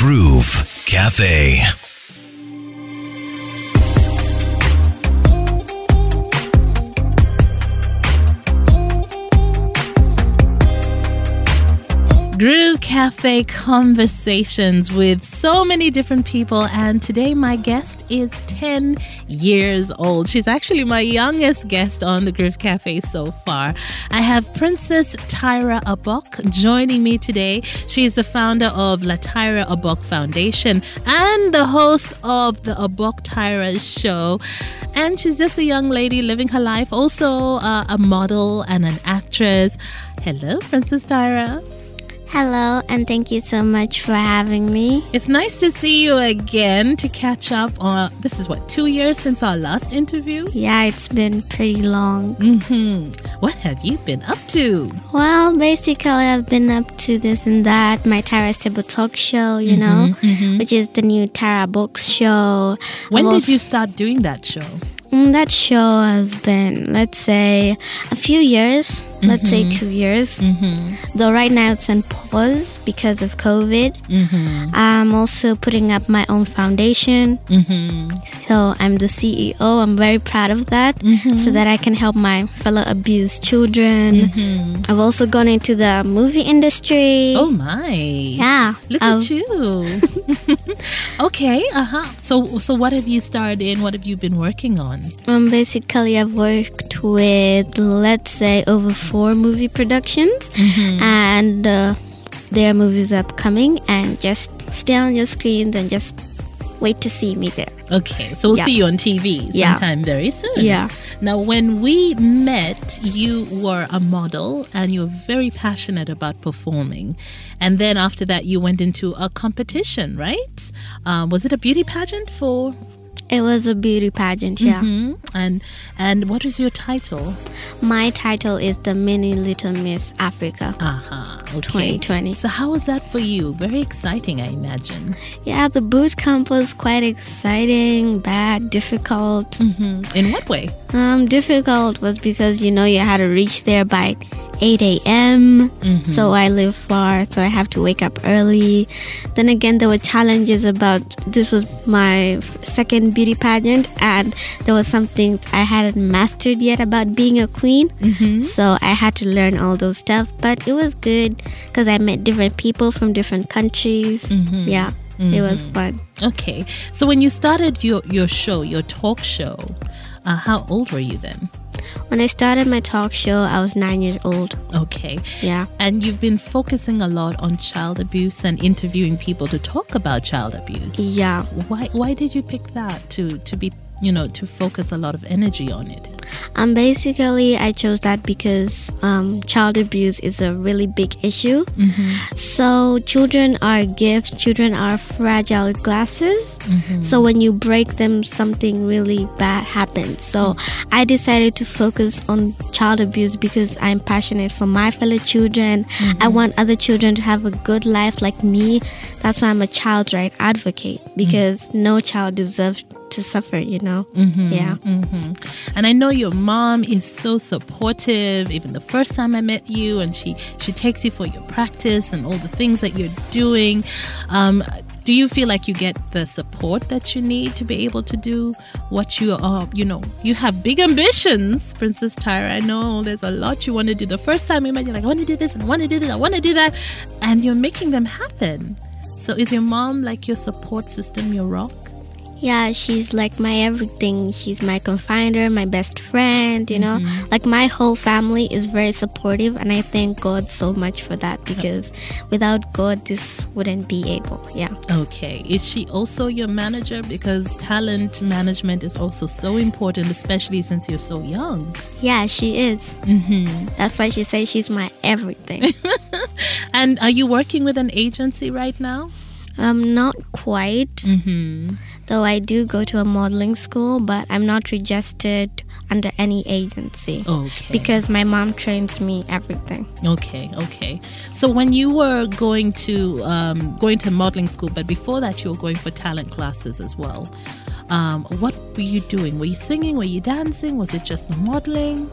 Groove Cafe. Cafe conversations with so many different people. And today, my guest is 10 years old. She's actually my youngest guest on the Groove Cafe so far. I have Princess Tyra Abok joining me today. She's the founder of La Tyra Abok Foundation and the host of the Abok Tyra Show. And she's just a young lady living her life, also uh, a model and an actress. Hello, Princess Tyra. Hello, and thank you so much for having me. It's nice to see you again to catch up on. This is what, two years since our last interview? Yeah, it's been pretty long. hmm What have you been up to? Well, basically, I've been up to this and that. My Tyra Table Talk show, you know, which is the new Tara Books show. When did you start doing that show? Mm, That show has been, let's say, a few years. Let's say mm-hmm. two years. Mm-hmm. Though right now it's on pause because of COVID. Mm-hmm. I'm also putting up my own foundation. So I'm the CEO. I'm very proud of that so that I can help my fellow abused children. I've also gone into the movie industry. Oh my! yeah. Look I've- at you. okay. Uh huh. So, so what have you started in? What have you been working on? Um, basically, I've worked with, let's say, over four movie productions, and uh, there are movies upcoming. And just stay on your screens and just wait to see me there. Okay, so we'll Yeah. see you on TV Yeah. sometime very soon. Yeah. Now, when we met, you were a model and you were very passionate about performing. And then after that, you went into a competition, right? Um, was it a beauty pageant for? It was a beauty pageant, yeah. Mhm. And and what is your title? My title is the Mini Little Miss Africa. Uh huh. Okay. 2020. So how was that for you? Very exciting, I imagine. Yeah, the boot camp was quite exciting, bad, difficult. hmm In what way? Um, difficult was because you know you had to reach there by 8 a.m. Mm-hmm. So I live far, so I have to wake up early. Then again, there were challenges about this was my second beauty pageant, and there was some things I hadn't mastered yet about being a queen. Mm-hmm. So I had to learn all those stuff, but it was good because I met different people from different countries. Mm-hmm. Yeah, it was fun. Okay. So when you started your your show, your talk show, uh, how old were you then? When I started my talk show, I was nine years old. Okay. Yeah. And you've been focusing a lot on child abuse and interviewing people to talk about child abuse. Yeah. Why why did you pick that to to be you know to focus a lot of energy on it? Um, basically, I chose that because um, child abuse is a really big issue. So, children are gifts, children are fragile glasses. So, when you break them, something really bad happens. So, I decided to focus on child abuse because I'm passionate for my fellow children. I want other children to have a good life like me. That's why I'm a child right advocate because no child deserves to suffer, you know? Yeah. hmm And I know your mom is so supportive. Even the first time I met you, and she she takes you for your practice and all the things that you're doing. Um, do you feel like you get the support that you need to be able to do what you are? You know, you have big ambitions, Princess Tyra. I know there's a lot you want to do. The first time we met, you're like, I want to do this, and I want to do this, I want to do that, and you're making them happen. So is your mom like your support system, your rock? Yeah, she's like my everything. She's my confiner, my best friend, you know. Like my whole family is very supportive and I thank God so much for that because without God this wouldn't be able. Yeah. Okay. Is she also your manager? Because talent management is also so important, especially since you're so young. Yeah, she is. Mm-hmm. That's why she says she's my everything. And are you working with an agency right now? Um not quite. Mm-hmm. Though I do go to a modeling school, but I'm not registered under any agency. Okay. Because my mom trains me everything. Okay, okay. So when you were going to um, going to modeling school, but before that you were going for talent classes as well. Um, what were you doing? Were you singing? Were you dancing? Was it just the modeling?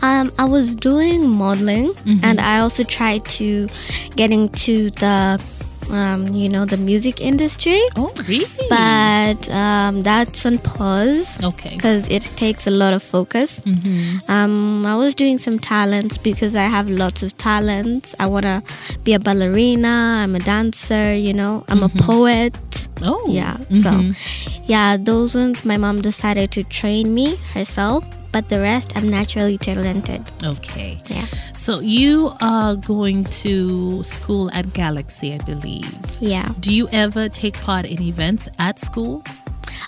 Um, I was doing modeling, and I also tried to get into the um, you know, the music industry. Oh, really? But um, that's on pause okay. because it takes a lot of focus. Mm-hmm. Um, I was doing some talents because I have lots of talents. I want to be a ballerina, I'm a dancer, you know, I'm a poet. Oh, Yeah, mhm. so yeah, those ones my mom decided to train me herself, but the rest I'm naturally talented. Okay. Yeah. So you are going to school at Galaxy, I believe. Yeah. Do you ever take part in events at school?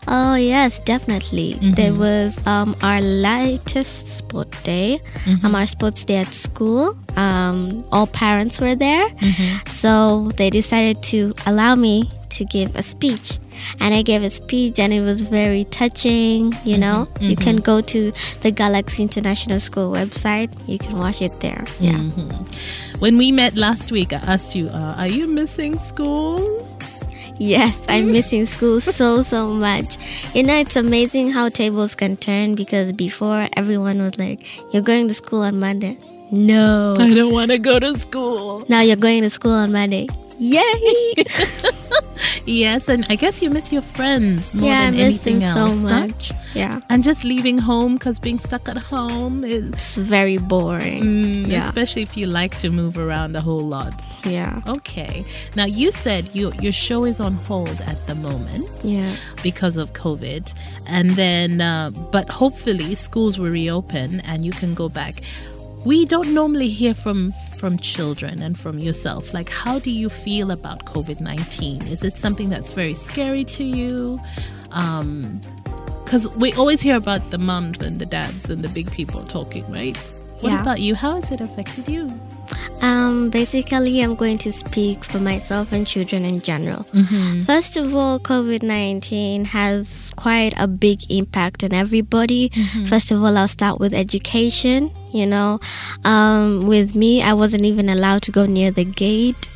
Oh yes, definitely. There was um, our latest sport day, um, our sports day at school. Um, all parents were there, so they decided to allow me to give a speech, and I gave a speech, and it was very touching. You know, mm-hmm. you can mm-hmm. go to the Galaxy International School website. You can watch it there. Yeah. Mm-hmm. When we met last week, I asked you, uh, "Are you missing school?" Yes, I'm missing school so so much. You know, it's amazing how tables can turn because before everyone was like, "You're going to school on Monday." No. I don't want to go to school. Now you're going to school on Monday. Yay! Yes, and I guess you miss your friends more yeah, I than miss anything them so else. huh? much. Yeah, And just leaving home because being stuck at home is, it's very boring. mm, Yeah. especially if you like to move around a whole lot. Yeah, Okay. Now you said your your show is on hold at the moment. yeah, because of COVID. And then, uh, but hopefully schools will reopen and you can go back. We don't normally hear from from children and from yourself. Like, how do you feel about COVID nineteen? Is it something that's very scary to you? Um, because we always hear about the mums and the dads and the big people talking, right? What Yeah. about you? How has it affected you? Um, basically, I'm going to speak for myself and children in general. First of all, COVID 19 has quite a big impact on everybody. First of all, I'll start with education. You know, um, with me, I wasn't even allowed to go near the gate.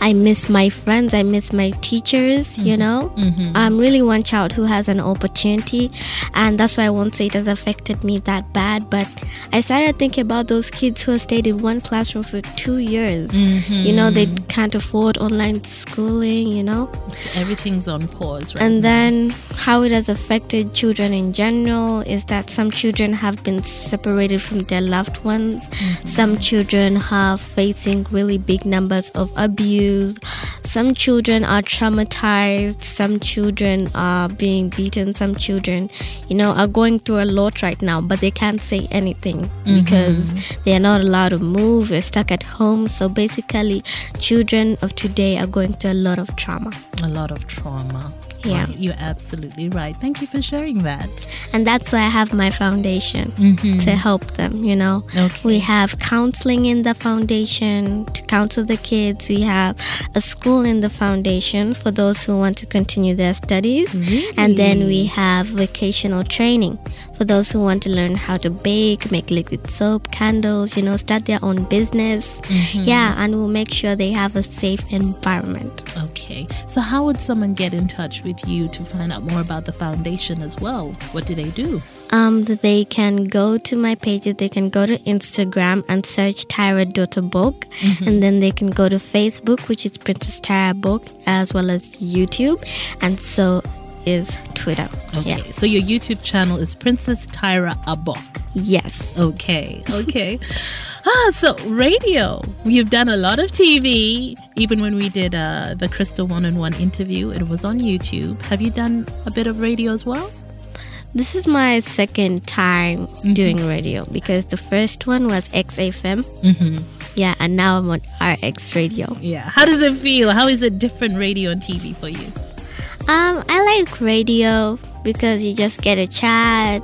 I miss my friends, I miss my teachers, you mm-hmm. know. Mm-hmm. I'm really one child who has an opportunity, and that's why I won't say it has affected me that bad. But I started thinking about those kids who have stayed in one classroom for two years. You know, they mm-hmm. can't afford online schooling, you know. Everything's on pause, right? And then how it has affected children in general is that some children have been separated from their loved ones. Some children are facing really big numbers of abuse. Some children are traumatized. Some children are being beaten. Some children, you know, are going through a lot right now, but they can't say anything mm-hmm. because they are not allowed to move. They're stuck at home. So basically, children of today are going through a lot of trauma. a lot of trauma. Yeah. Right, You're absolutely right. Thank you for sharing that. and that's why I have my foundation mm-hmm. to help them. You know, Okay. we have counseling in the foundation to counsel the kids. We have a school in the foundation for those who want to continue their studies, and then we have vocational training for those who want to learn how to bake, make liquid soap, candles. You know, start their own business. Yeah, and we'll make sure they have a safe environment. Okay. So, how would someone get in touch with you to find out more about the foundation as well? What do they do? Um, they can go to my pages. They can go to Instagram and search Tyra Dota Book, and then they can go to Facebook, which is Princess Tyra Abok, as well as YouTube, and so is Twitter. Okay. Yeah. So, your YouTube channel is Princess Tyra Abok. Yes. Okay. Okay. ah, so radio. You've done a lot of TV. Even when we did uh, the Crystal One on One interview, it was on YouTube. Have you done a bit of radio as well? This is my second time doing radio because the first one was XFM. Mm-hmm. Yeah, and now I'm on RX Radio. Yeah. How does it feel? How is it different radio and TV for you? Um, I like radio because you just get a chat,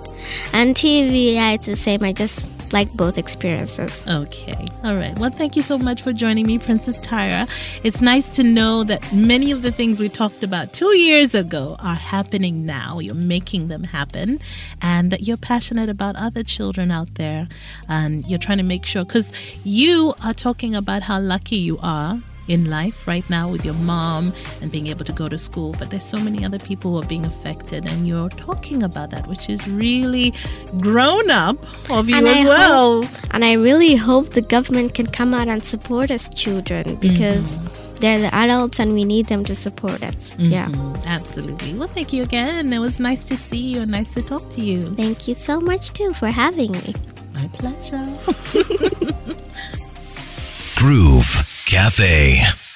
and TV, yeah, it's the same. I just like both experiences. Okay. All right. Well, thank you so much for joining me, Princess Tyra. It's nice to know that many of the things we talked about two years ago are happening now. You're making them happen, and that you're passionate about other children out there, and you're trying to make sure because you are talking about how lucky you are in life right now with your mom and being able to go to school, but there's so many other people who are being affected, and you're talking about that, which is really grown up of you And as I well. And I really hope the government can come out and support us children because they're the adults and we need them to support us. Yeah. Mhm, absolutely. Well, thank you again. It was nice to see you and nice to talk to you. Thank you so much too for having me. My pleasure. Groove Cafe.